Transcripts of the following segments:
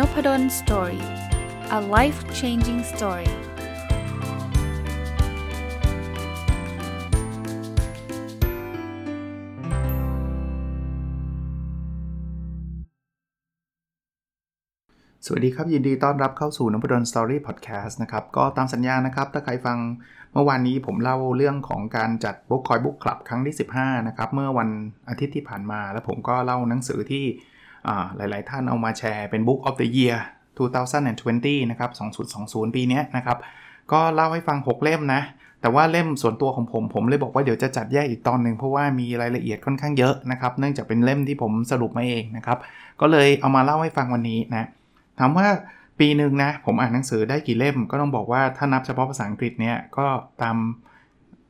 n o p ด d o สตอรี่ a life changing story สวัสดีครับ ยินดีต้อนรับเข้าสู่นพดล story พอดแคสต์นะครับ ก็ตามสัญญานะครับ ถ้าใครฟังเมื่อวานนี้ผมเล่าเรื่องของการจัด book คอย book club ครั้งที่ 15 นะครับ เมื่อวันอาทิตย์ที่ผ่านมา แล้วผมก็เล่าหนังสือที่ หลาย ๆ ท่านเอามาแชร์เป็น Book of the Year 2020 นะครับ 2020 ปีนี้นะครับ ก็เล่าให้ฟัง 6 เล่มนะ แต่ว่าเล่มส่วนตัวของผม ผมเลยบอกว่าเดี๋ยวจะจัดแยกอีกตอนหนึ่งเพราะว่ามีรายละเอียดค่อนข้างเยอะนะครับ เนื่องจากเป็นเล่มที่ผมสรุปมาเองนะครับ ก็เลยเอามาเล่าให้ฟังวันนี้นะ ถามว่าปีหนึ่งนะผมอ่านหนังสือได้กี่เล่ม ก็ต้องบอกว่าถ้านับเฉพาะภาษาอังกฤษเนี่ยก็ตาม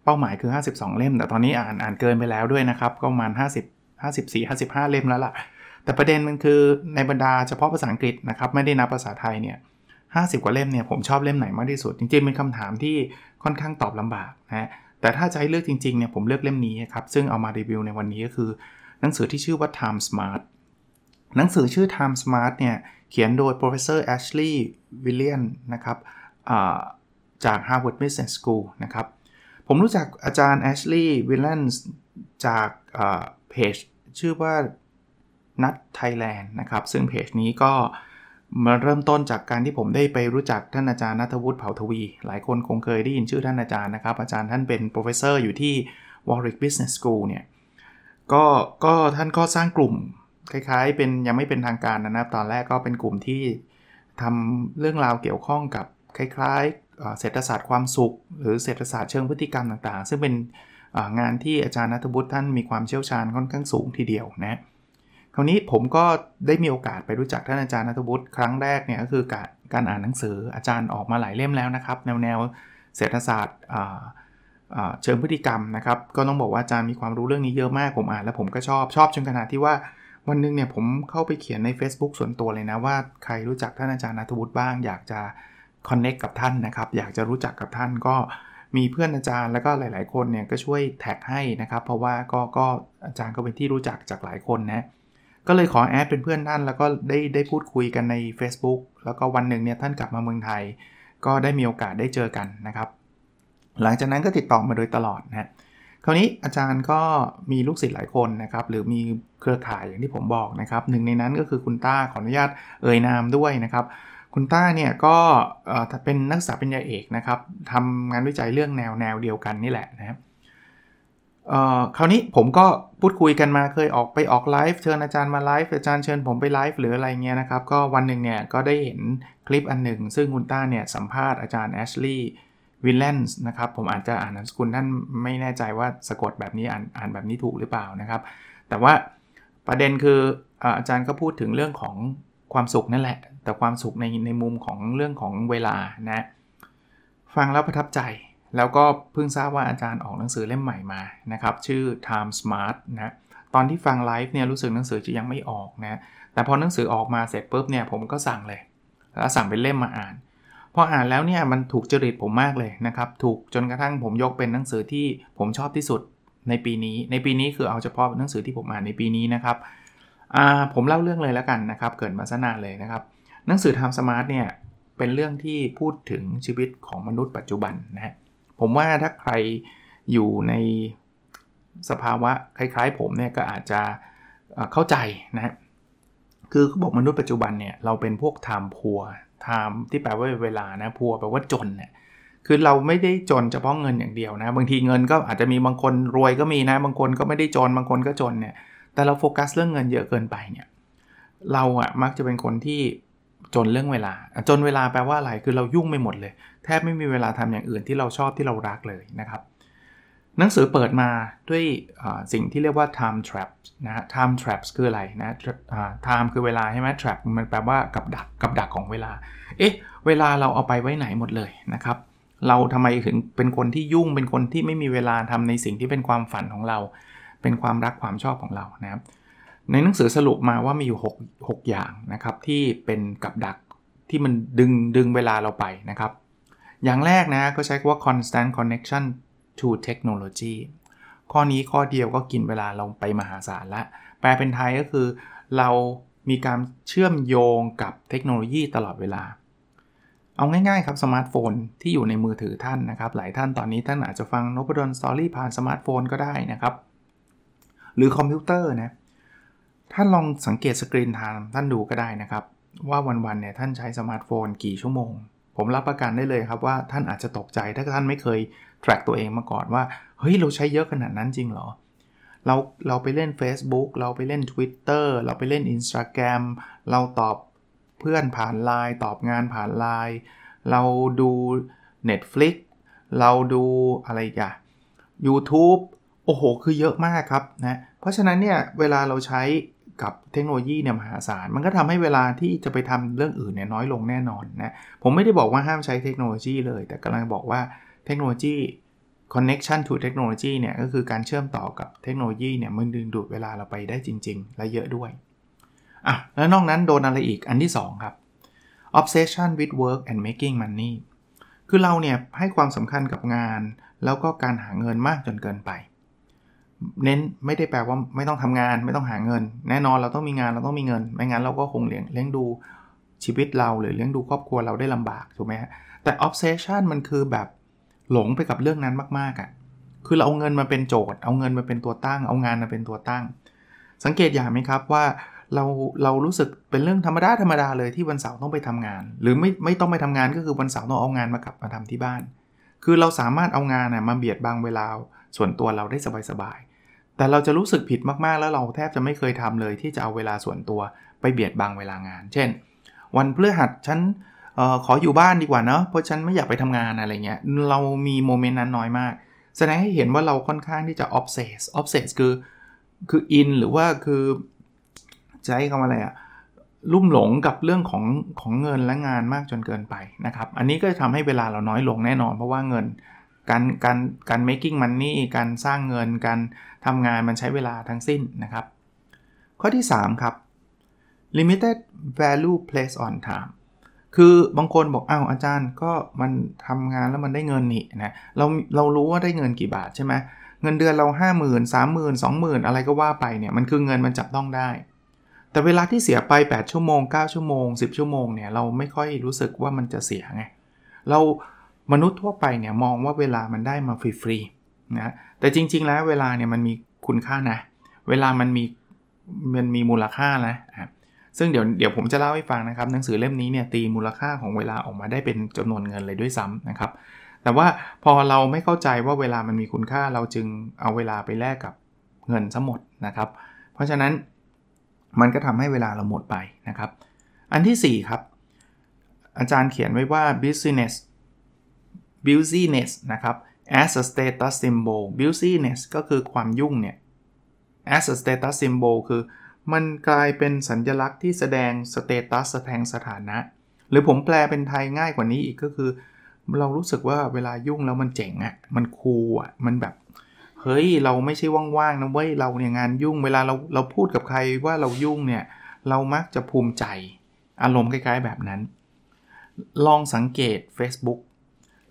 เป้าหมายคือ 52 เล่ม แต่ตอนนี้อ่านอ่านเกินไปแล้วด้วยนะครับ ก็ประมาณ50 54 55 เล่มแล้วล่ะ แต่ประเด็นมันคือในบรรดาเฉพาะภาษาอังกฤษนะครับไม่ได้นับภาษาไทยเนี่ยห้กว่าเล่มเนี่ยผมชอบเล่มไหนมากที่สุด จริงๆเป็นคำถามที่ค่อนข้างตอบลำบากนะแต่ถ้าจะให้เลือกจริงๆเนี่ยผมเลือกเล่มนี้ครับซึ่งเอามารีวิวในวันนี้ก็คือหนังสือที่ชื่อว่า Time Smart หนังสือชื่อ Time Smart เนี่ยเขียนโดย professor Ashley William นะครับจาก Harvard Business School นะครับผมรู้จักอาจารย์ Ashley Williams จากเพจชื่อว่า นัดไทยแลนด์นะครับซึ่งเพจนี้ก็มาเริ่มต้นจากการที่ผมได้ไปรู้จักท่านอาจารย์นัทวุฒิเผ่าทวี หลายคนคงเคยได้ยินชื่อท่านอาจารย์นะครับ อาจารย์ท่านเป็น professor อยู่ที่ Warwick Business School เนี่ยก็ก็ท่านก็สร้างกลุ่มคล้ายๆ เป็นยังไม่เป็นทางการนะครับ ตอนแรกก็เป็นกลุ่มที่ทำเรื่องราวเกี่ยวข้องกับคล้ายๆเศรษฐศาสตร์ความสุข หรือเศรษฐศาสตร์เชิงพฤติกรรมต่างๆ ซึ่งเป็นงานที่อาจารย์นัทวุฒิท่านมีความเชี่ยวชาญค่อนข้างสูงทีเดียวนะ คราวนี้ผมก็ได้มีโอกาสไปรู้จักท่านอาจารย์นัทวุฒิครั้งแรกเนี่ยก็คือการการอ่านหนังสืออาจารย์ออกมาหลายเล่มแล้วนะครับ แนวแนวเศรษฐศาสตร์เชิงพฤติกรรมนะครับ ก็ต้องบอกว่าอาจารย์มีความรู้เรื่องนี้เยอะมากผมอ่านแล้วผมก็ชอบชอบจนขนาดที่ว่าวันนึงเนี่ยผมเข้าไปเขียนใน Facebook ส่วนตัวเลยนะว่าใครรู้จักท่านอาจารย์นัทวุฒิบ้าง อยากจะคอนเน็กกับท่านนะครับ อยากจะรู้จักกับท่านก็มีเพื่อนอาจารย์แล้วก็หลาย ๆ คนเนี่ยก็ช่วยแท็กให้นะครับ เพราะว่าก็ก็อาจารย์ก็เป็นที่รู้จักจากหลายคนนะ ก็เลยขอแอดเป็นเพื่อนท่านแล้วก็ได้ได้พูดคุยกันใน Facebook แล้วก็วันหนึ่งเนี่ยท่านกลับมาเมืองไทย ก็ได้มีโอกาสได้เจอกันนะครับ หลังจากนั้นก็ติดต่อมาโดยตลอดนะคราวนี้อาจารย์ก็มีลูกศิษย์หลายคนนะครับ หรือมีเครือข่ายอย่างที่ผมบอกนะครับหนึ่งในนั้นก็คือคุณต้าขออนุญาตเอ่ยนามด้วยนะครับ คุณต้าเนี่ยก็เป็นนักศึกษาปริญญาเอกนะครับทำงานวิจัยเรื่องแนวแนวเดียวกันนี่แหละนะครับ คราวนี้ผมก็พูดคุยกันมาเคยออกไปออกไลฟ์เชิญอาจารย์มาไลฟ์อาจารย์เชิญผมไปไลฟ์หรืออะไรเงี้ยนะครับ ก็วันหนึ่งเนี่ยก็ได้เห็นคลิปอันหนึ่ง ซึ่งคุณต้าเนี่ยสัมภาษณ์อาจารย์แอชลีย์วิลเลนส์นะครับ ผมอาจจะอ่านนามสกุลท่านไม่แน่ใจว่าสะกดแบบนี้อ่านอ่านแบบนี้ถูกหรือเปล่านะครับ แต่ว่าประเด็นคืออาจารย์ก็พูดถึงเรื่องของความสุขนั่นแหละ แต่ความสุขในในมุมของเรื่องของเวลานะ ฟังแล้วประทับใจ แล้วก็เพิ่งทราบว่าอาจารย์ออกหนังสือเล่มใหม่มานะครับ ชื่อ Time Smart นะตอนที่ฟังไลฟ์เนี่ยรู้สึกหนังสือจะยังไม่ออกนะแต่พอหนังสือออกมาเสร็จปุ๊บเนี่ยผมก็สั่งเลย แล้วสั่งเป็นเล่มมาอ่าน พออ่านแล้วเนี่ยมันถูกจริตผมมากเลยนะครับ ถูกจนกระทั่งผมยกเป็นหนังสือที่ผมชอบที่สุดในปีนี้ ในปีนี้คือเอาเฉพาะหนังสือที่ผมอ่านในปีนี้นะครับผมเล่าเรื่องเลยแล้วกันนะครับ เกิดมาซะนานเลยนะครับ หนังสือ Time Smart เนี่ยเป็นเรื่องที่พูดถึงชีวิตของมนุษย์ปัจจุบันนะฮะ ผมว่าถ้าใครอยู่ในสภาวะคล้ายๆ ผมเนี่ยก็อาจจะเข้าใจนะ คือเขาบอกมนุษย์ปัจจุบันเนี่ยเราเป็นพวกไทม์พัวไทม์ที่แปลว่าเวลานะพัวแปลว่าจนเนี่ยคือเราไม่ได้จนเฉพาะเงินอย่างเดียวนะ บางทีเงินก็อาจจะมีบางคนรวยก็มีนะ บางคนก็ไม่ได้จนบางคนก็จนเนี่ยแต่เราโฟกัสเรื่องเงินเยอะเกินไปเนี่ยเราอะมักจะเป็นคนที่ จนเรื่องเวลา จนเวลาแปลว่าอะไร คือเรายุ่งไปหมดเลย แทบไม่มีเวลาทำอย่างอื่นที่เราชอบที่เรารักเลยนะครับ หนังสือเปิดมาด้วยสิ่งที่เรียกว่า time trap นะ time traps คืออะไรนะ time คือเวลาใช่ไหม trap มันแปลว่ากับดักกับดักของเวลา เอ๊ะ เวลาเราเอาไปไว้ไหนหมดเลยนะครับ เราทำไมถึงเป็นคนที่ยุ่ง เป็นคนที่ไม่มีเวลาทำในสิ่งที่เป็นความฝันของเรา เป็นความรักความชอบของเรานะครับ ในหนังสือสรุปมาว่ามีอยู่ 6 6 อย่างนะครับ ที่เป็นกับดักที่มันดึงดึงเวลาเราไปนะครับ อย่างแรกนะก็ใช้คำว่า constant connection to technology ข้อนี้ข้อเดียวก็กินเวลาเราไปมหาศาลละแปลเป็นไทยก็คือ เรามีการเชื่อมโยงกับเทคโนโลยีตลอดเวลา เอาง่ายๆครับสมาร์ทโฟนที่อยู่ในมือถือท่านนะครับ หลายท่านตอนนี้ท่านอาจจะฟังนพดล story ผ่านสมาร์ทโฟนก็ได้นะครับ หรือคอมพิวเตอร์นะ ท่านลองสังเกต screen time ท่านดูก็ได้นะครับ ว่าวันๆเนี่ยท่านใช้สมาร์ทโฟนกี่ชั่วโมง ผมรับประกันได้เลยครับว่าท่านอาจจะตกใจถ้าท่านไม่เคย track ตัวเองมาก่อนว่า เฮ้ย เราใช้เยอะขนาดนั้นจริงเหรอ เราเราไปเล่น Facebook เราไปเล่น Twitter เราไปเล่น Instagram เราตอบเพื่อนผ่านไลน์ตอบงานผ่านไลน์เราดู Netflix เราดูอะไรกัน YouTube โอ้โห คือเยอะมากครับนะ เพราะฉะนั้นเนี่ย เวลาเราใช้ กับเทคโนโลยีเนี่ยมหาศาล มันก็ทำให้เวลาที่จะไปทำเรื่องอื่นเนี่ยน้อยลงแน่นอนนะ ผมไม่ได้บอกว่าห้ามใช้เทคโนโลยีเลย แต่กำลังบอกว่าเทคโนโลยี connection to technology เนี่ยก็คือการเชื่อมต่อกับเทคโนโลยีเนี่ยมันดึงดูดเวลาเราไปได้จริง ๆ และเยอะด้วย อะ แล้วนอกนั้นโดนอะไรอีกอันที่ 2 ครับ obsession with work and making money คือเราเนี่ยให้ความสำคัญกับงาน แล้วก็การหาเงินมากจนเกินไป เน้นไม่ได้แปลว่าไม่ต้องทำงานไม่ต้องหาเงิน แน่นอนเราต้องมีงานเราต้องมีเงิน ไม่งั้นเราก็คงเลี้ยงเลี้ยงดูชีวิตเราหรือเลี้ยงดูครอบครัวเราได้ลำบากถูกไหมฮะแต่ obsession มันคือแบบหลงไปกับเรื่องนั้นมากๆอะ่ะคือเราเอาเงินมาเป็นโจทย์ เอาเงินมาเป็นตัวตั้ง เอางานมาเป็นตัวตั้ง สังเกตอย่างไหมครับว่าเราเรารู้สึกเป็นเรื่องธรรมดาธรรมดาเลยที่วันเสาร์ต้องไปทำงาน หรือไม่ไม่ต้องไปทำงานก็คือวันเสาร์ต้องเอางานมากลับมาทำที่บ้าน คือเราสามารถเอางานนะมาเบียดบังเวลาส่วนตัวเราได้สบายๆ แต่เราจะรู้สึกผิดมากๆ แล้วเราแทบจะไม่เคยทำเลย ที่จะเอาเวลาส่วนตัวไปเบียดบังเวลางาน เช่น วันพฤหัสฉันออขออยู่บ้านดีกว่าเนาะเพราะฉันไม่อยากไปทำงานอะไรเงี้ยเรามีโมเมนต์นั้นน้อยมาก แสดงให้เห็นว่าเราค่อนข้างที่จะ obsess obsess คือคือ in หรือว่าคือใช้คำอะไรอะลุ่มหลงกับเรื่องของของเงินและงานมากจนเกินไปนะครับ อันนี้ก็จะทำให้เวลาเราน้อยลงแน่นอน เพราะว่าเงิน การการการ making money การสร้างเงิน การทำงานมันใช้เวลาทั้งสิ้นนะครับ ข้อที่ 3 ครับ limited value place on time คือบางคนบอกอ้าวอาจารย์ก็มันทำงานแล้วมันได้เงินนี่นะเราเรารู้ว่าได้เงินกี่บาทใช่ไหมเงินเดือนเรา 5 0 0 0 0 3 0 0 0 0 20,000อะไรก็ว่าไปเนี่ยมันคือเงินมันจับต้องได้ แต่เวลาที่เสียไป 8 ชั่วโมง 9 ชั่วโมง 10 ชั่วโมงเนี่ยเราไม่ค่อยรู้สึกว่ามันจะเสียไงเรา มนุษย์ทั่วไปเนี่ยมองว่าเวลามันได้มาฟรีๆนะแต่จริง ๆ แล้วเวลาเนี่ยมันมีคุณค่านะ เวลามันมีมันมีมูลค่านะซึ่งเดี๋ยวเดี๋ยวผมจะเล่าให้ฟังนะครับ หนังสือเล่มนี้เนี่ยตีมูลค่าของเวลาออกมาได้เป็นจำนวนเงินเลยด้วยซ้ำนะครับ แต่ว่าพอเราไม่เข้าใจว่าเวลามันมีคุณค่าเราจึงเอาเวลาไปแลกกับเงินซะหมดนะครับ เพราะฉะนั้นมันก็ทำให้เวลาเราหมดไปนะครับ อันที่ 4 ครับ อาจารย์เขียนไว้ว่า business busyness นะครับ as a status symbol busyness ก็คือความยุ่งเนี่ย as a status symbol คือมันกลายเป็นสัญญลักษณ์ที่แสดงสเตตัสแสดงสถานะ หรือผมแปลเป็นไทยง่ายกว่านี้อีกก็คือ เรารู้สึกว่าเวลายุ่งแล้วมันเจ๋งอะ่ะมันคูลอะมันแบบ เฮ้ย เราไม่ใช่ว่างๆนะเว้ยเราเนี่ยงานยุ่งเวลาเราเราพูดกับใครว่าเรายุ่งเนี่ยเรามักจะภูมิใจ อารมณ์คล้ายๆแบบนั้น ลองสังเกต Facebook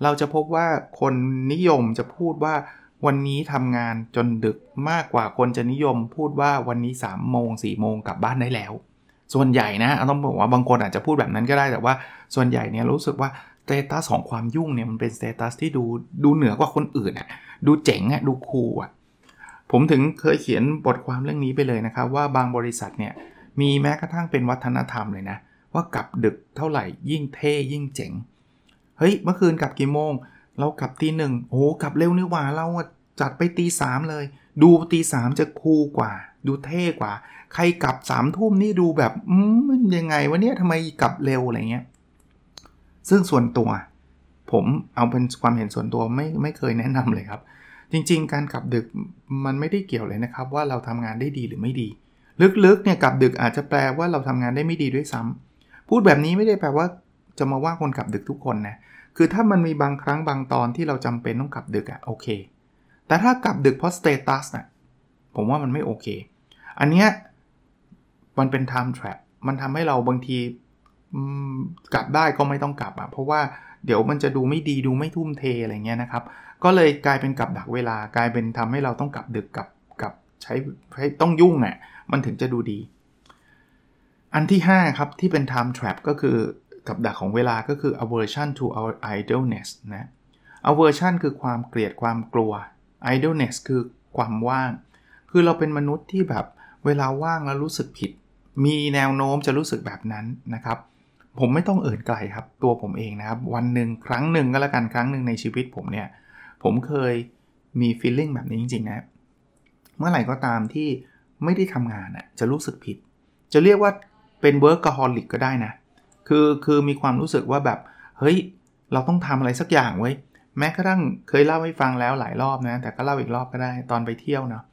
เราจะพบว่าคนนิยมจะพูดว่าวันนี้ทำงานจนดึกมากกว่าคนจะนิยมพูดว่าวันนี้3ามโมงสี่โมงกลับบ้านได้แล้ว ส่วนใหญ่นะต้องบอกว่าบางคนอาจจะพูดแบบนั้นก็ได้แต่ว่า ส่วนใหญ่เนี่ยรู้สึกว่า status ของความยุ่งเนี่ยมันเป็น status ที่ดูดูเหนือกว่าคนอื่นอะดูเจ๋งอะดู cool อะผมถึงเคยเขียนบทความเรื่องนี้ไปเลยนะครับ ว่าบางบริษัทเนี่ยมีแม้กระทั่งเป็นวัฒนธรรมเลยนะ ว่ากลับดึกเท่าไหร่ยิ่งเท่ยิ่งเจ๋ง เฮ้ย เมื่อคืนกลับกี่โมง เรากลับตีหนึ่งโอ้กลับเร็วนี่หว่าเราจัดไปตีสามเลย ดูตีสามจะ cool กว่า ดูเท่กว่า ใครกลับสามทุ่มนี่ดูแบบ อืมยังไงวะเนี่ยทำไมกลับเร็วอะไรเงี้ย ซึ่งส่วนตัว ผมเอาเป็นความเห็นส่วนตัวไม่ไม่เคยแนะนำเลยครับ จริง ๆ การกลับดึกมันไม่ได้เกี่ยวเลยนะครับ ว่าเราทำงานได้ดีหรือไม่ดี ลึกๆเนี่ยกลับดึกอาจจะแปลว่าเราทำงานได้ไม่ดีด้วยซ้ำพูดแบบนี้ไม่ได้แปลว่า จะมาว่าคนกลับดึกทุกคนนะ คือถ้ามันมีบางครั้งบางตอนที่เราจำเป็นต้องกลับดึกอะโอเค แต่ถ้ากลับดึกเพราะสเตตัสนะผมว่ามันไม่โอเค อันเนี้ยมันเป็น time trap มันทำให้เราบางทีกลับได้ก็ไม่ต้องกลับอะเพราะว่าเดี๋ยวมันจะดูไม่ดีดูไม่ทุ่มเทอะไรเงี้ยนะครับ ก็เลยกลายเป็นกลับดักเวลากลายเป็นทำให้เราต้องกลับดึกกับกับใช้ต้องยุ่งอะ่ะมันถึงจะดูดี อันที่ 5 ครับ ที่เป็น time trap ก็คือ กับดักของเวลาก็คือ aversion to our idleness นะ aversion คือความเกลียดความกลัว idleness คือความว่าง คือเราเป็นมนุษย์ที่แบบเวลาว่างแล้วรู้สึกผิด มีแนวโน้มจะรู้สึกแบบนั้นนะครับ ผมไม่ต้องเอ่ยไกลครับ ตัวผมเองนะครับ วันหนึ่งครั้งหนึ่งก็แล้วกันครั้งหนึ่งในชีวิตผมเนี่ย ผมเคยมี feeling แบบนี้จริงๆนะ เมื่อไหร่ก็ตามที่ไม่ได้ทำงานอะจะรู้สึกผิด จะเรียกว่าเป็น workaholic ก็ได้นะ คือคือมีความรู้สึกว่าแบบ เฮ้ย เราต้องทำอะไรสักอย่างไว้แม้กระทั่งเคยเล่าให้ฟังแล้วหลายรอบนะ แต่ก็เล่าอีกรอบก็ได้ตอนไปเที่ยวเนาะ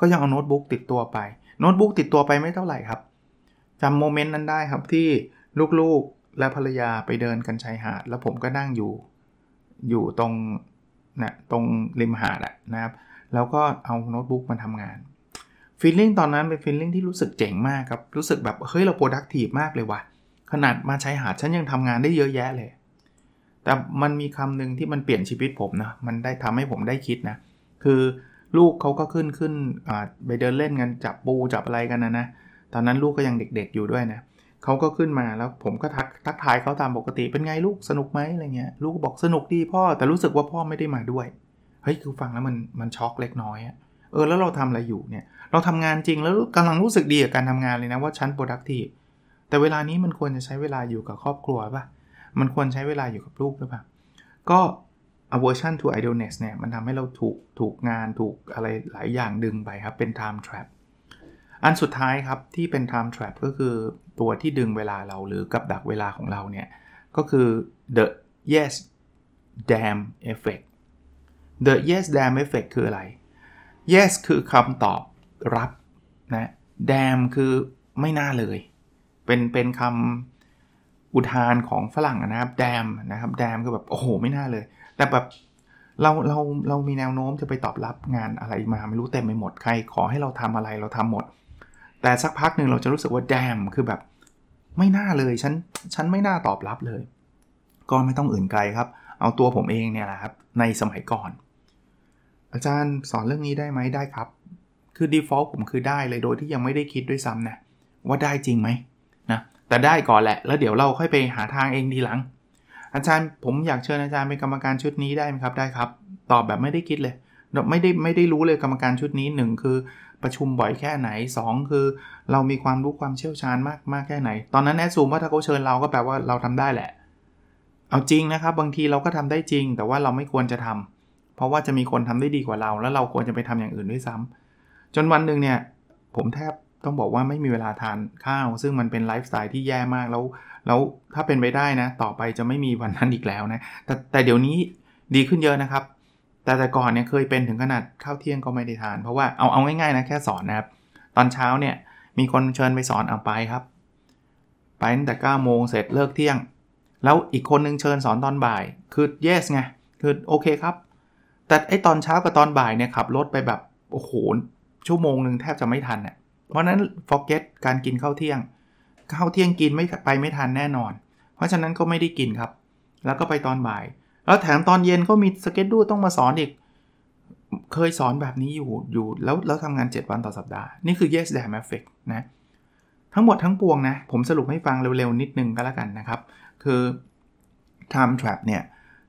ก็ยังเอาโน้ตบุ๊กติดตัวไป โน้ตบุ๊กติดตัวไปไม่เท่าไหร่ครับจำ moment นั้นได้ครับที่ลูกๆและภรรยาไปเดินกันชายหาด แล้วผมก็นั่งอยู่ อยู่ตรงนะตรงริมหาดอะนะครับ แล้วก็เอาโน้ตบุ๊กมาทำงาน feeling ตอนนั้นเป็น feeling ที่รู้สึกเจ๋งมากครับ รู้สึกแบบเฮ้ยเรา productive มากเลยว่ะ ขนาดมาชายหาดฉันยังทำงานได้เยอะแยะเลย แต่มันมีคำหนึ่งที่มันเปลี่ยนชีวิตผมนะ มันได้ทำให้ผมได้คิดนะ คือลูกเขาก็ขึ้นขึ้นไปเดินเล่นกันจับปูจับอะไรกันนะนะ ตอนนั้นลูกก็ยังเด็กๆอยู่ด้วยนะเขาก็ขึ้นมาแล้วผมก็ทักทักทายเขาตามปกติเป็นไงลูกสนุกไหมอะไรเงี้ย ลูกบอกสนุกดีพ่อ แต่รู้สึกว่าพ่อไม่ได้มาด้วย เฮ้ยคือฟังแล้วมันมันช็อกเล็กน้อยอะเออแล้วเราทำอะไรอยู่เนี่ย เราทำงานจริงแล้วกำลังรู้สึกดีกับการทำงานเลยนะว่าชั้น productive แต่เวลานี้มันควรจะใช้เวลาอยู่กับครอบครัวป่ะ มันควรใช้เวลาอยู่กับลูกหรือเปล่า ก็ aversion to idleness เนี่ย มันทำให้เราถูกถูกงานถูกอะไรหลายอย่างดึงไปครับ เป็น time trap อันสุดท้ายครับที่เป็น time trap ก็คือตัวที่ดึงเวลาเราหรือกับดักเวลาของเราเนี่ย ก็คือ the yes damn effect the yes damn effect คืออะไร yes คือคำตอบรับนะ damn คือไม่น่าเลย เป็นเป็นคำอุทานของฝรั่งนะครับ damn นะครับ damn คือแบบโอ้โหไม่น่าเลย แต่แบบเราเราเรามีแนวโน้มจะไปตอบรับงานอะไรมาไม่รู้เต็มไปหมดใคร ขอให้เราทำอะไรเราทำหมด แต่สักพักหนึ่งเราจะรู้สึกว่า damn คือแบบไม่น่าเลยฉันฉันไม่น่าตอบรับเลย ก็ไม่ต้องอื่นไกลครับ เอาตัวผมเองเนี่ยแหละครับในสมัยก่อน อาจารย์สอนเรื่องนี้ได้ไหมได้ครับ คือ default ผมคือได้เลยโดยที่ยังไม่ได้คิดด้วยซ้ำนะว่าได้จริงไหม นะแต่ได้ก่อนแหละ แล้วเดี๋ยวเราค่อยไปหาทางเองทีหลัง อาจารย์ผมอยากเชิญอาจารย์เป็นกรรมการชุดนี้ได้ไหมครับได้ครับ ตอบแบบไม่ได้คิดเลย ไม่ได้ไม่ได้รู้เลยกรรมการชุดนี้ 1 คือประชุมบ่อยแค่ไหน 2 คือ เรามีความรู้ความเชี่ยวชาญมากมากแค่ไหน ตอนนั้นแอดซูมว่าถ้าเขาเชิญเราก็แปลว่าเราทำได้แหละ เอาจริงนะครับ บางทีเราก็ทำได้จริง แต่ว่าเราไม่ควรจะทำเพราะว่าจะมีคนทำได้ดีกว่าเรา แล้วเราควรจะไปทำอย่างอื่นด้วยซ้ำจนวันหนึ่งเนี่ยผมแทบ ต้องบอกว่าไม่มีเวลาทานข้าว ซึ่งมันเป็นไลฟ์สไตล์ที่แย่มากแล้ว แล้วถ้าเป็นไปได้นะ ต่อไปจะไม่มีวันนั้นอีกแล้วนะ แต่แต่เดี๋ยวนี้ดีขึ้นเยอะนะครับ แต่แต่ก่อนเนี่ยเคยเป็นถึงขนาดข้าวเที่ยงก็ไม่ได้ทาน เพราะว่าเอาเอาง่ายๆนะแค่สอนนะครับ ตอนเช้าเนี่ยมีคนเชิญไปสอนเอาไปครับ ไปตั้งแต่9โมงเสร็จเลิกเที่ยง แล้วอีกคนนึงเชิญสอนตอนบ่าย คือ yes ไง คือโอเคครับ แต่ไอตอนเช้ากับตอนบ่ายเนี่ยขับรถไปแบบโอ้โหชั่วโมงหนึ่งแทบจะไม่ทันเนี่ย เพราะนั้น forget การกินข้าวเที่ยง ข้าวเที่ยงกินไม่ไปไม่ทันแน่นอน เพราะฉะนั้นก็ไม่ได้กินครับ แล้วก็ไปตอนบ่าย แล้วแถมตอนเย็นก็มีสเก็ตดูต้องมาสอนอีก เคยสอนแบบนี้อยู่อยู่แล้วแล้วทำงาน 7 วันต่อสัปดาห์ นี่คือ yes damn effect นะทั้งหมดทั้งปวงนะ ผมสรุปให้ฟังเร็วๆ นิดนึงก็แล้วกันนะครับ คือ time trap เนี่ย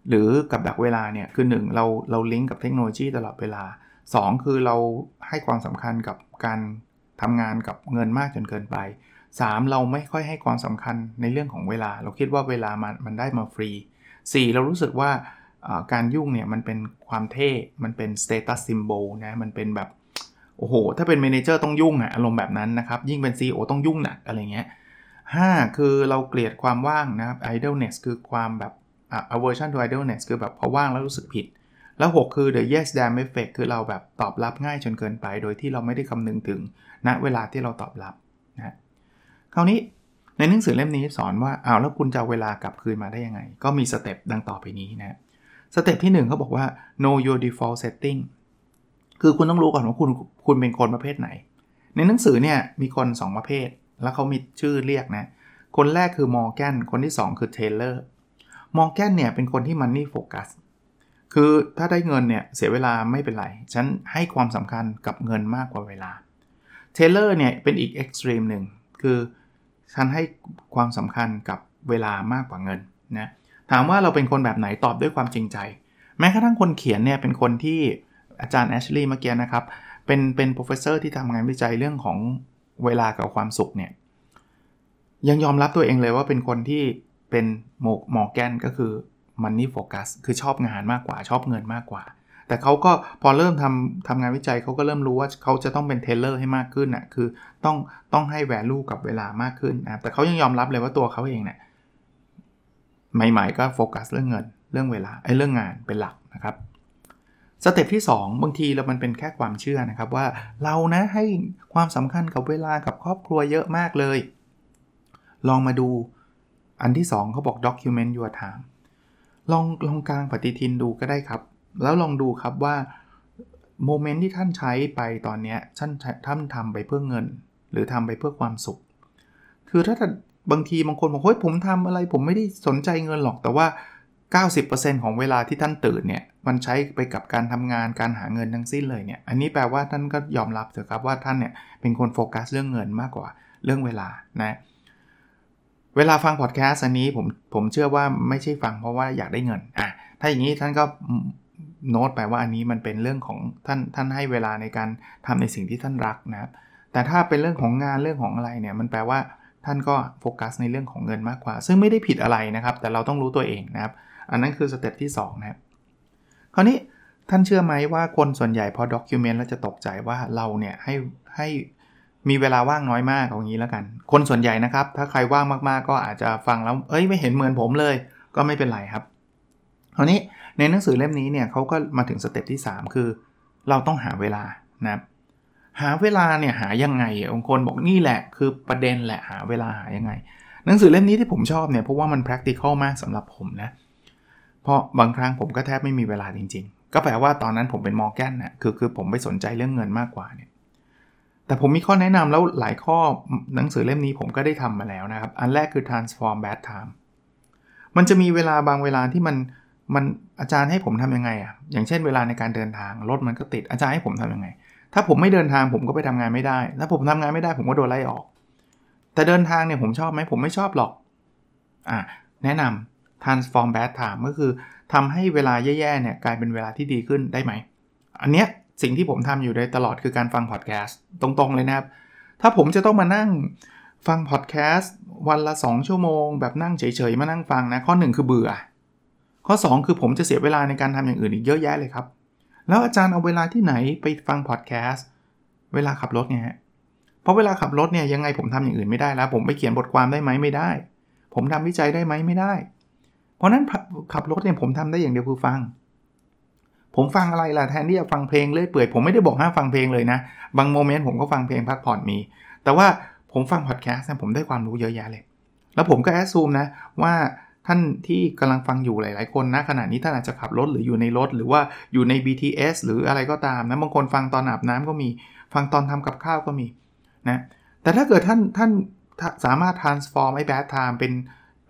หรือกับดักเวลาเนี่ย คือ 1 เราเราลิงก์กับเทคโนโลยีตลอดเวลา 2 คือเราให้ความสำคัญกับการ ทำงานกับเงินมากจนเกินไป 3 เราไม่ค่อยให้ความสำคัญในเรื่องของเวลา เราคิดว่าเวลามันมันได้มาฟรี 4 เรารู้สึกว่าการยุ่งเนี่ยมันเป็นความเท่ มันเป็น status symbol นะ มันเป็นแบบ โอ้โห ถ้าเป็นเมนเจอร์ต้องยุ่งอะอารมณ์แบบนั้นนะครับ ยิ่งเป็น CEO ต้องยุ่งหนักอะไรเงี้ย 5 คือเราเกลียดความว่างนะครับ idleness คือความแบบ aversion to idleness คือแบบพอว่างแล้วรู้สึกผิด แล้ว 6 คือ the yes damn effect คือเราแบบตอบรับง่ายจนเกินไป โดยที่เราไม่ได้คำนึงถึงณเวลาที่เราตอบรับนะคราวนี้ในหนังสือเล่มนี้สอนว่าเอาแล้วคุณจะเอาเวลากลับคืนมาได้ยังไง ก็มีสเต็ปดังต่อไปนี้นะstep ที่1เขาบอกว่า know your default setting คือคุณต้องรู้ก่อนว่าคุณคุณเป็นคนประเภทไหน ในหนังสือเนี่ยมีคน 2 ประเภท แล้วเขามีชื่อเรียกนะ คนแรกคือมอร์แกนคนที่ 2 คือเทเลอร์มอร์แกนเนี่ยเป็นคนที่ money focus คือถ้าได้เงินเนี่ยเสียเวลาไม่เป็นไร ฉันให้ความสำคัญกับเงินมากกว่าเวลา เทเลอร์เนี่ยเป็นอีก extreme หนึ่งคือฉันให้ความสำคัญกับเวลามากกว่าเงินนะถามว่าเราเป็นคนแบบไหนตอบด้วยความจริงใจ แม้กระทั่งคนเขียนเนี่ยเป็นคนที่อาจารย์แอชลีย์เมื่อกี้นะครับ เป็นเป็น professor ที่ทำงานวิจัยเรื่องของเวลากับความสุขเนี่ยยังยอมรับตัวเองเลยว่าเป็นคนที่เป็นโมมอร์แกนก็คือ money focus คือชอบงานมากกว่าชอบเงินมากกว่า แต่เขาก็พอเริ่มทำทำงานวิจัยเขาก็เริ่มรู้ว่าเขาจะต้องเป็นเทเลอร์ให้มากขึ้นนะ่ะคือต้องต้องให้แวลูกับเวลามากขึ้นนะแต่เขายังยอมรับเลยว่าตัวเขาเองเนี่ยใหม่ๆก็โฟกัสเรื่องเงินเรื่องเวลาไอ้เรื่องงานเป็นหลักนะครับสเต็ปที่ 2 บางทีเรามันเป็นแค่ความเชื่อนะครับว่าเรานะให้ความสำคัญกับเวลากับครอบครัวเยอะมากเลย ลองมาดูอันที่ 2เขาบอก document your time ลองลองกลางปฏิทินดูก็ได้ครับ แล้วลองดูครับว่าโมเมนต์ที่ท่านใช้ไปตอนนี้ท่านท่านทำไปเพื่อเงิน หรือทำไปเพื่อความสุข คือถ้าบางทีบางคนบอกเฮ้ยผมทำอะไร ผมไม่ได้สนใจเงินหรอก แต่ว่า 90%ของเวลาที่ท่านตื่นเนี่ยมันใช้ไปกับการทำงานการหาเงินทั้งสิ้นเลยเนี่ย อันนี้แปลว่าท่านก็ยอมรับเถอะครับว่าท่านเนี่ยเป็นคนโฟกัสเรื่องเงินมากกว่าเรื่องเวลานะ เวลาฟังพอดแคสต์อันนี้ผมผมเชื่อว่าไม่ใช่ฟังเพราะว่าอยากได้เงินอะถ้าอย่างนี้ท่านก็โน้ตไปว่าอันนี้มันเป็นเรื่องของท่านท่านให้เวลาในการทำในสิ่งที่ท่านรักนะครับ แต่ถ้าเป็นเรื่องของงานเรื่องของอะไรเนี่ยมันแปลว่าท่านก็โฟกัสในเรื่องของเงินมากกว่า ซึ่งไม่ได้ผิดอะไรนะครับ แต่เราต้องรู้ตัวเองนะครับ อันนั้นคือสเต็ปที่2นะครับคราวนี้ท่านเชื่อไหมว่าคนส่วนใหญ่พอ document แล้วจะตกใจว่าเราเนี่ยให้ให้ มีเวลาว่างน้อยมากอย่างนี้แล้วกัน คนส่วนใหญ่นะครับ ถ้าใครว่างมากๆ ก็อาจจะฟังแล้ว เอ้ยไม่เห็นเหมือนผมเลย ก็ไม่เป็นไรครับคราวนี้ในหนังสือเล่มนี้เนี่ยเขาก็มาถึงสเต็ปที่ 3 คือ เราต้องหาเวลานะครับหาเวลาเนี่ยหายังไงบางคนบอกนี่แหละ คือประเด็นแหละหาเวลาหายังไง หนังสือเล่มนี้ที่ผมชอบเนี่ยเพราะว่ามัน practical มากสำหรับผมนะ เพราะบางครั้งผมก็แทบไม่มีเวลาจริง ๆ ก็แปลว่าตอนนั้นผมเป็นมอร์แกนนะคือคือผมไปสนใจเรื่องเงินมากกว่าเนี่ย แต่ผมมีข้อแนะนำแล้วหลายข้อหนังสือเล่มนี้ผมก็ได้ทำมาแล้วนะครับ อันแรกคือ transform bad time มันจะมีเวลาบางเวลาที่มันมันอาจารย์ให้ผมทํำยังไงอะ่ะ อย่างเช่นเวลาในการเดินทางรถมันก็ติดอาจารย์ให้ผมทํำยังไง ถ้าผมไม่เดินทางผมก็ไปทำงานไม่ได้ ถ้าผมทำงานไม่ได้ผมก็โดนไล่ออก แต่เดินทางเนี่ยผมชอบไหมผมไม่ชอบหรอก อะแนะนำ transform bad time ก็คือทำให้เวลาแย่ๆเนี่ยกลายเป็นเวลาที่ดีขึ้นได้ไหม อันเนี้ย สิ่งที่ผมทำอยู่โดยตลอดคือการฟังพอดแคสต์ตรงๆเลยนะครับ ถ้าผมจะต้องมานั่งฟังพอดแคสต์วันละ 2 ชั่วโมง แบบนั่งเฉยๆ มานั่งฟังนะ ข้อ 1 คือเบื่อ ข้อ 2 คือผมจะเสียเวลาในการทำอย่างอื่นอีกเยอะแยะเลยครับ แล้วอาจารย์เอาเวลาที่ไหนไปฟังพอดแคสต์เวลาขับรถเนี่ยเพราะเวลาขับรถเนี่ยยังไงผมทำอย่างอื่นไม่ได้แล้ว ผมไปเขียนบทความได้ไหมไม่ได้ ผมทำวิจัยได้ไหมไม่ได้ เพราะนั้นขับรถเนี่ยผมทำได้อย่างเดียวคือฟัง ผมฟังอะไรล่ะแทนที่จะฟังเพลงเลื่อยเปื่อยผมไม่ได้บอกห้ามฟังเพลงเลยนะ บางโมเมนต์ผมก็ฟังเพลงพักผ่อนมี แต่ว่าผมฟังพอดแคสต์ผมได้ความรู้เยอะแยะเลย แล้วผมก็แอดซูมนะว่าท่านที่กำลังฟังอยู่หลาย ๆ คนนะขณะนี้ท่านอาจจะขับรถหรืออยู่ในรถ หรือว่าอยู่ใน BTS หรืออะไรก็ตามนะบางคนฟังตอนอาบน้ำก็มี ฟังตอนทำกับข้าวก็มีนะแต่ถ้าเกิดท่านท่านสามารถ transform ไอ้ bad time เป็น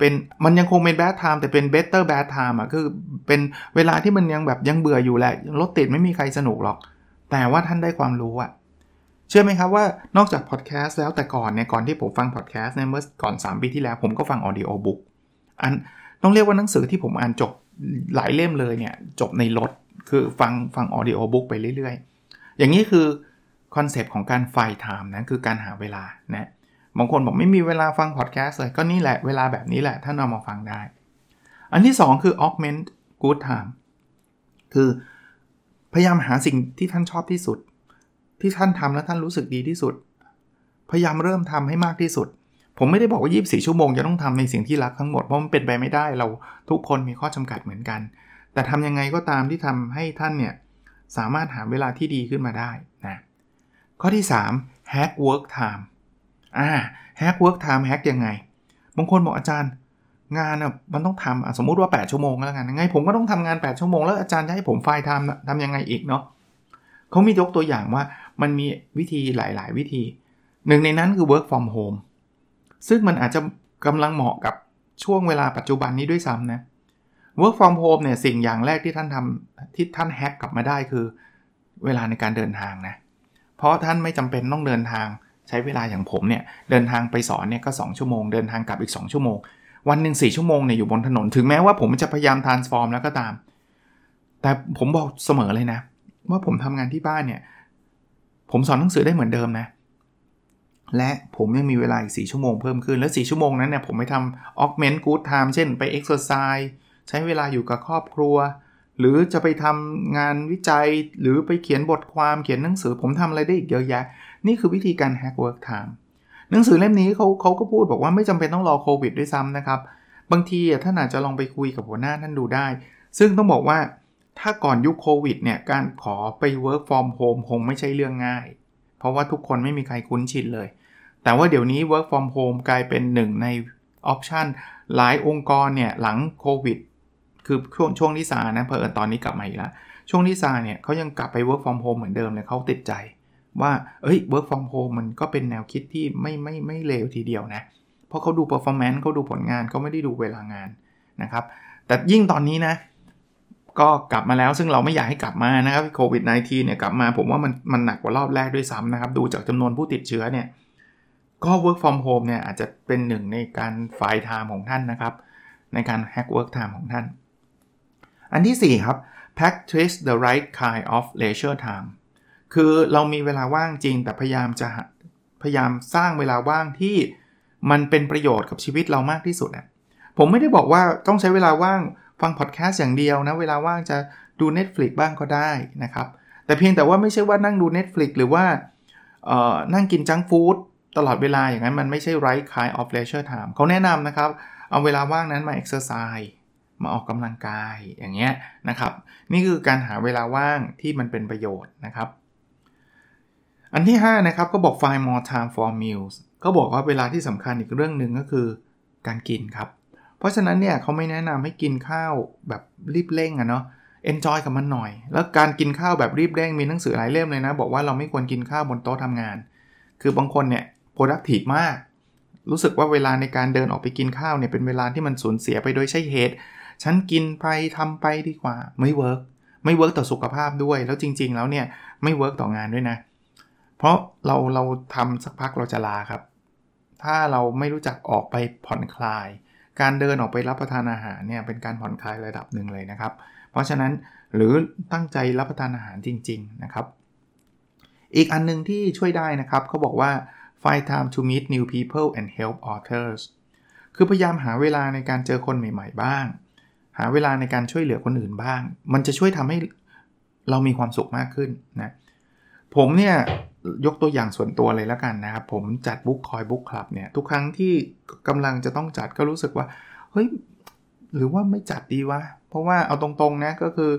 เป็นมันยังคงเป็น bad time แต่เป็น better bad time อะคือเป็นเวลาที่มันยังแบบยังเบื่ออยู่แหละรถติดไม่มีใครสนุกหรอก แต่ว่าท่านได้ความรู้อะเชื่อไหมครับว่านอกจากพอดแคสต์แล้วแต่ก่อนเนี่ยก่อนที่ผมฟังพอดแคสต์เนี่ยเมื่อก่อน 3 ปีที่แล้วผมก็ฟัง audiobook อันต้องเรียกว่าหนังสือที่ผมอ่านจบหลายเล่มเลยเนี่ยจบในรถคือฟังฟัง audiobook ไปเรื่อยๆ อย่างนี้คือคอนเซปต์ของการ find time นะคือการหาเวลานะ บางคนบอกไม่มีเวลาฟังพอดแคสต์เลย ก็นี่แหละเวลาแบบนี้แหละท่านเอามาฟังได้ อันที่ 2 คือ augment good time คือพยายามหาสิ่งที่ท่านชอบที่สุด ที่ท่านทำแล้วท่านรู้สึกดีที่สุด พยายามเริ่มทำให้มากที่สุด ผมไม่ได้บอกว่า 24 ชั่วโมงจะต้องทำในสิ่งที่รักทั้งหมด เพราะมันเป็นไปไม่ได้เราทุกคนมีข้อจำกัดเหมือนกัน แต่ทำยังไงก็ตามที่ทำให้ท่านเนี่ยสามารถหาเวลาที่ดีขึ้นมาได้นะข้อที่ 3 hack work time อ่า hack work time hack ยังไง บางคนบอกอาจารย์ งานอะมันต้องทำสมมุติว่า 8 ชั่วโมงแล้วกันยังไง ผมก็ต้องทำงาน 8 ชั่วโมงแล้วอาจารย์จะให้ผม find time ทำยังไงอีกเนาะเขามียกตัวอย่างว่ามันมีวิธีหลาย ๆ วิธี หนึ่งในนั้นคือ work from home ซึ่งมันอาจจะกำลังเหมาะกับช่วงเวลาปัจจุบันนี้ด้วยซ้ำนะ work from home เนี่ยสิ่งอย่างแรกที่ท่านทำที่ท่านแฮกกลับมาได้คือ เวลาในการเดินทางนะ เพราะท่านไม่จำเป็นต้องเดินทาง ใช้เวลาอย่างผมเนี่ยเดินทางไปสอนเนี่ยก็ 2 ชั่วโมง เดินทางกลับอีก 2 ชั่วโมง วันหนึ่ง4ชั่วโมงเนี่ยอยู่บนถนน ถึงแม้ว่าผมจะพยายาม transform แล้วก็ตาม แต่ผมบอกเสมอเลยนะ ว่าผมทำงานที่บ้านเนี่ย ผมสอนหนังสือได้เหมือนเดิมนะ และผมยังมีเวลาอีก4ชั่วโมงเพิ่มขึ้น และ4ชั่วโมงนั้นเนี่ยผมไปทำ augment good time เช่นไป exercise ใช้เวลาอยู่กับครอบครัวหรือจะไปทำงานวิจัยหรือไปเขียนบทความเขียนหนังสือ ผมทำอะไรได้อีกเยอะแยะ นี่คือวิธีการ hack work time หนังสือเล่มนี้เขาเขาก็พูดบอกว่าไม่จำเป็นต้องรอโควิดด้วยซ้ำนะครับ บางทีท่านอาจจะลองไปคุยกับหัวหน้าท่านดูได้ ซึ่งต้องบอกว่าถ้าก่อนยุคโควิดเนี่ยการขอไป work from home คงไม่ใช่เรื่องง่าย เพราะว่าทุกคนไม่มีใครคุ้นชินเลย แต่ว่าเดี๋ยวนี้ work from home กลายเป็นหนึ่งในออปชันหลายองค์กรเนี่ยหลังโควิดคือช่วงช่วงที่ซานะเพอเอิญตอนนี้กลับมาอีกแล้ว ช่วงที่ซาเนี่ยเขายังกลับไป work from home เหมือนเดิมเลยเขาติดใจ ว่าเอ้ย work from home มันก็เป็นแนวคิดที่ไม่ไม่ไม่เลวทีเดียวนะ เพราะเขาดู performance เขาดูผลงานเขาไม่ได้ดูเวลางานนะครับ แต่ยิ่งตอนนี้นะ ก็กลับมาแล้วซึ่งเราไม่อยากให้กลับมานะครับโควิด -19 เนี่ยกลับมาผมว่ามันมันหนักกว่ารอบแรกด้วยซ้ำนะครับ ดูจากจำนวนผู้ติดเชื้อเนี่ยก็ work from home เนี่ยอาจจะเป็นหนึ่งในการไฟล์ไทม์ของท่านนะครับ ในการ hack work time ของท่าน อันที่ 4 ครับ practice the right kind of leisure time คือเรามีเวลาว่างจริง แต่พยายามจะพยายามสร้างเวลาว่างที่มันเป็นประโยชน์กับชีวิตเรามากที่สุดอะผมไม่ได้บอกว่าต้องใช้เวลาว่างฟังพอดแคสต์อย่างเดียวนะเวลาว่างจะดู Netflix บ้างก็ได้นะครับ แต่เพียงแต่ว่าไม่ใช่ว่านั่งดู Netflix หรือว่าเอ่อนั่งกินจังฟู้ดตลอดเวลาอย่างนั้นมันไม่ใช่ right kind of leisure time เขาแนะนำนะครับ เอาเวลาว่างนั้นมา exercise มาออกกำลังกายอย่างเงี้ยนะครับ นี่คือการหาเวลาว่างที่มันเป็นประโยชน์นะครับ อันที่ 5 นะครับ ก็บอก find more time for meals ก็บอกว่าเวลาที่สำคัญอีกเรื่องหนึ่งก็คือการกินครับ เพราะฉะนั้นเนี่ยเขาไม่แนะนำให้กินข้าวแบบรีบเร่งอะเนาะ enjoy กับมันหน่อย แล้วการกินข้าวแบบรีบเร่งมีหนังสือหลายเล่มเลยนะ บอกว่าเราไม่ควรกินข้าวบนโต๊ะทำงาน คือบางคนเนี่ย productive มาก รู้สึกว่าเวลาในการเดินออกไปกินข้าวเนี่ยเป็นเวลาที่มันสูญเสียไปโดยใช่เหตุ ฉันกินไปทำไปดีกว่า ไม่ work ไม่ work ต่อสุขภาพด้วย แล้วจริง ๆ แล้วเนี่ยไม่ work ต่องานด้วยนะเพราะเราเราทำสักพักเราจะล้าครับ ถ้าเราไม่รู้จักออกไปผ่อนคลาย การเดินออกไปรับประทานอาหารเนี่ยเป็นการผ่อนคลายระดับหนึ่งเลยนะครับ เพราะฉะนั้นหรือตั้งใจรับประทานอาหารจริง ๆ นะครับ อีกอันนึงที่ช่วยได้นะครับเขาบอกว่า find time to meet new people and help others คือพยายามหาเวลาในการเจอคนใหม่ ๆ บ้าง หาเวลาในการช่วยเหลือคนอื่นบ้าง มันจะช่วยทำให้เรามีความสุขมากขึ้นนะ ผมเนี่ยยกตัวอย่างส่วนตัวเลยแล้วกันนะครับ ผมจัดบุ๊กคอยบุ๊กคลับเนี่ย ทุกครั้งที่กำลังจะต้องจัดก็รู้สึกว่า เฮ้ย หรือว่าไม่จัดดีวะ เพราะว่าเอาตรงๆนะก็คือ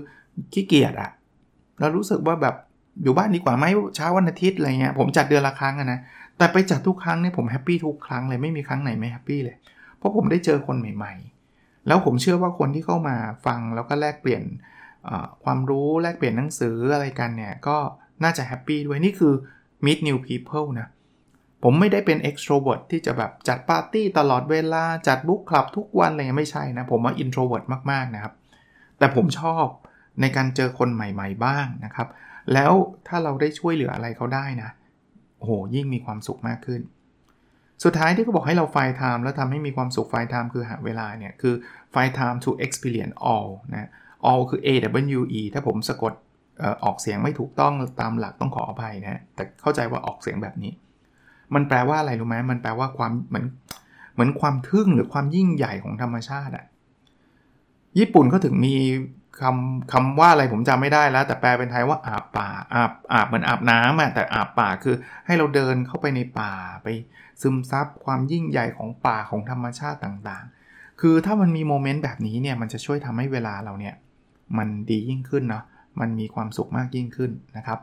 ขี้เกียจอะเรารู้สึกว่าแบบอยู่บ้านดีกว่าไหมเช้าวันอาทิตย์อะไรเงี้ยผมจัดเดือนละครั้งนะ แต่ไปจัดทุกครั้งเนี่ยผม happy ทุกครั้งเลยไม่มีครั้งไหนไม่ happy เลย เพราะผมได้เจอคนใหม่ ๆ แล้วผมเชื่อว่าคนที่เข้ามาฟังแล้วก็แลกเปลี่ยนความรู้แลกเปลี่ยนหนังสืออะไรกันเนี่ยก็ น่าจะ happy ด้วยนี่คือ meet new people นะ ผมไม่ได้เป็น extrovert ที่จะแบบจัดปาร์ตี้ตลอดเวลา จัด book club ทุกวันอะไรเงี้ยไม่ใช่นะ ผมว่า introvert มากๆนะครับ แต่ผมชอบในการเจอคนใหม่ ๆ บ้างนะครับ แล้วถ้าเราได้ช่วยเหลืออะไรเขาได้นะโอ้โหยิ่งมีความสุขมากขึ้น สุดท้ายที่เขาบอกให้เรา find time แล้วทำให้มีความสุข find time คือหาเวลาเนี่ย คือไฟล์ไทม์ to experience all นะ all คือ A W E ถ้าผมสะกด ออกเสียงไม่ถูกต้องตามหลักต้องขออภัยนะแต่เข้าใจว่าออกเสียงแบบนี้ มันแปลว่าอะไรรู้ไหมมันแปลว่าความเหมือนเหมือนความทึ่งหรือความยิ่งใหญ่ของธรรมชาติอะญี่ปุ่นก็ถึงมีคำคำว่าอะไรผมจำไม่ได้แล้ว แต่แปลเป็นไทยว่าอาบป่าอาบอาบเหมือนอาบน้ำอะแต่อาบป่าคือให้เราเดินเข้าไปในป่าไปซึมซับความยิ่งใหญ่ของป่าของธรรมชาติต่างๆ คือถ้ามันมีโมเมนต์แบบนี้เนี่ยมันจะช่วยทำให้เวลาเราเนี่ยมันดียิ่งขึ้นเนาะ มันมีความสุขมากยิ่งขึ้นนะครับ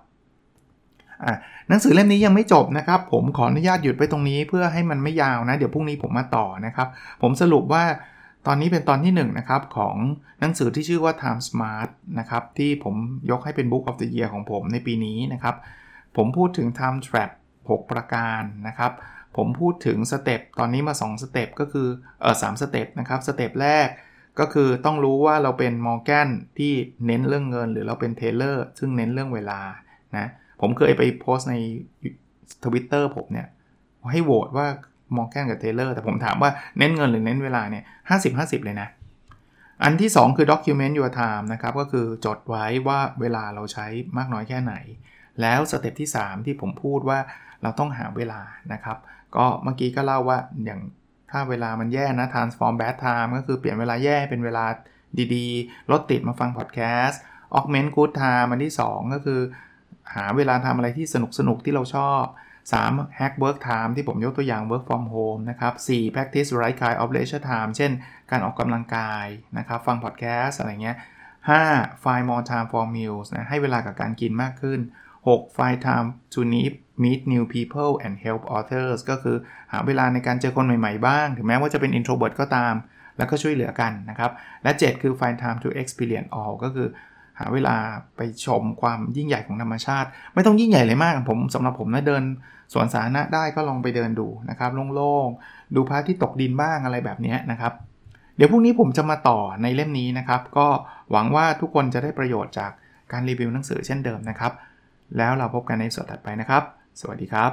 หนังสือเล่มนี้ยังไม่จบนะครับ ผมขออนุญาตหยุดไปตรงนี้เพื่อให้มันไม่ยาวนะ เดี๋ยวพรุ่งนี้ผมมาต่อนะครับ ผมสรุปว่าตอนนี้เป็นตอนที่1นะครับของหนังสือที่ชื่อว่า Time Smart นะครับที่ผมยกให้เป็น Book of the Year ของผมในปีนี้นะครับ ผมพูดถึง Time Trap 6 ประการนะครับ ผมพูดถึงสเต็ปตอนนี้มา 2 สเต็ปก็คือเออสสเต็ปนะครับสเต็ปแรก ก็คือต้องรู้ว่าเราเป็นมอร์แกนที่เน้นเรื่องเงิน หรือเราเป็นเทเลอร์ซึ่งเน้นเรื่องเวลานะผมเคยไปโพสต์ในทวิตเตอร์ผมเนี่ย ให้โหวตว่ามอร์แกนกับเทเลอร์แต่ผมถามว่าเน้นเงินหรือเน้นเวลาเนี่ยห้าสิบห้าสิบเลยนะ อันที่ 2 คือ document your time นะครับ ก็คือจดไว้ว่าเวลาเราใช้มากน้อยแค่ไหน แล้วสเต็ปที่ 3 ที่ผมพูดว่าเราต้องหาเวลานะครับ ก็เมื่อกี้ก็เล่าว่าอย่าง ถ้าเวลามันแย่นะ transform bad time ก็คือเปลี่ยนเวลาแย่เป็นเวลาดีๆ รถติดมาฟังพอดแคสต์ augment good time อันที่ 2 ก็คือ หาเวลาทำอะไรที่สนุกสนุกที่เราชอบ 3. hack work time ที่ผมยกตัวอย่าง work from home นะครับ 4. practice right kind of leisure time เช่น การออกกำลังกายนะครับ ฟังพอดแคสต์อะไรเงี้ย 5. find more time for meals นะให้เวลากับการกินมากขึ้น 6. find time to meet meet new people and help others ก็คือหาเวลาในการเจอคนใหม่ๆบ้าง ถึงแม้ว่าจะเป็น introvert ก็ตาม แล้วก็ช่วยเหลือกันนะครับ และ 7 คือ find time to experience all ก็คือหาเวลาไปชมความยิ่งใหญ่ของธรรมชาติ ไม่ต้องยิ่งใหญ่เลยมากผมสำหรับผมนะเดินสวนสาธารณะได้ก็ลองไปเดินดูนะครับโล่งๆ ดูพระที่ตกดินบ้างอะไรแบบนี้นะครับ เดี๋ยวพรุ่งนี้ผมจะมาต่อในเล่มนี้นะครับ ก็หวังว่าทุกคนจะได้ประโยชน์จากการรีวิวหนังสือเช่นเดิมนะครับ แล้วเราพบกันในสดถัดไปนะครับ สวัสดีครับ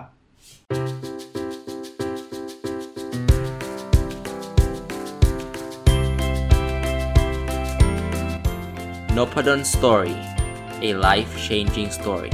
n o p a d o n Story a life changing story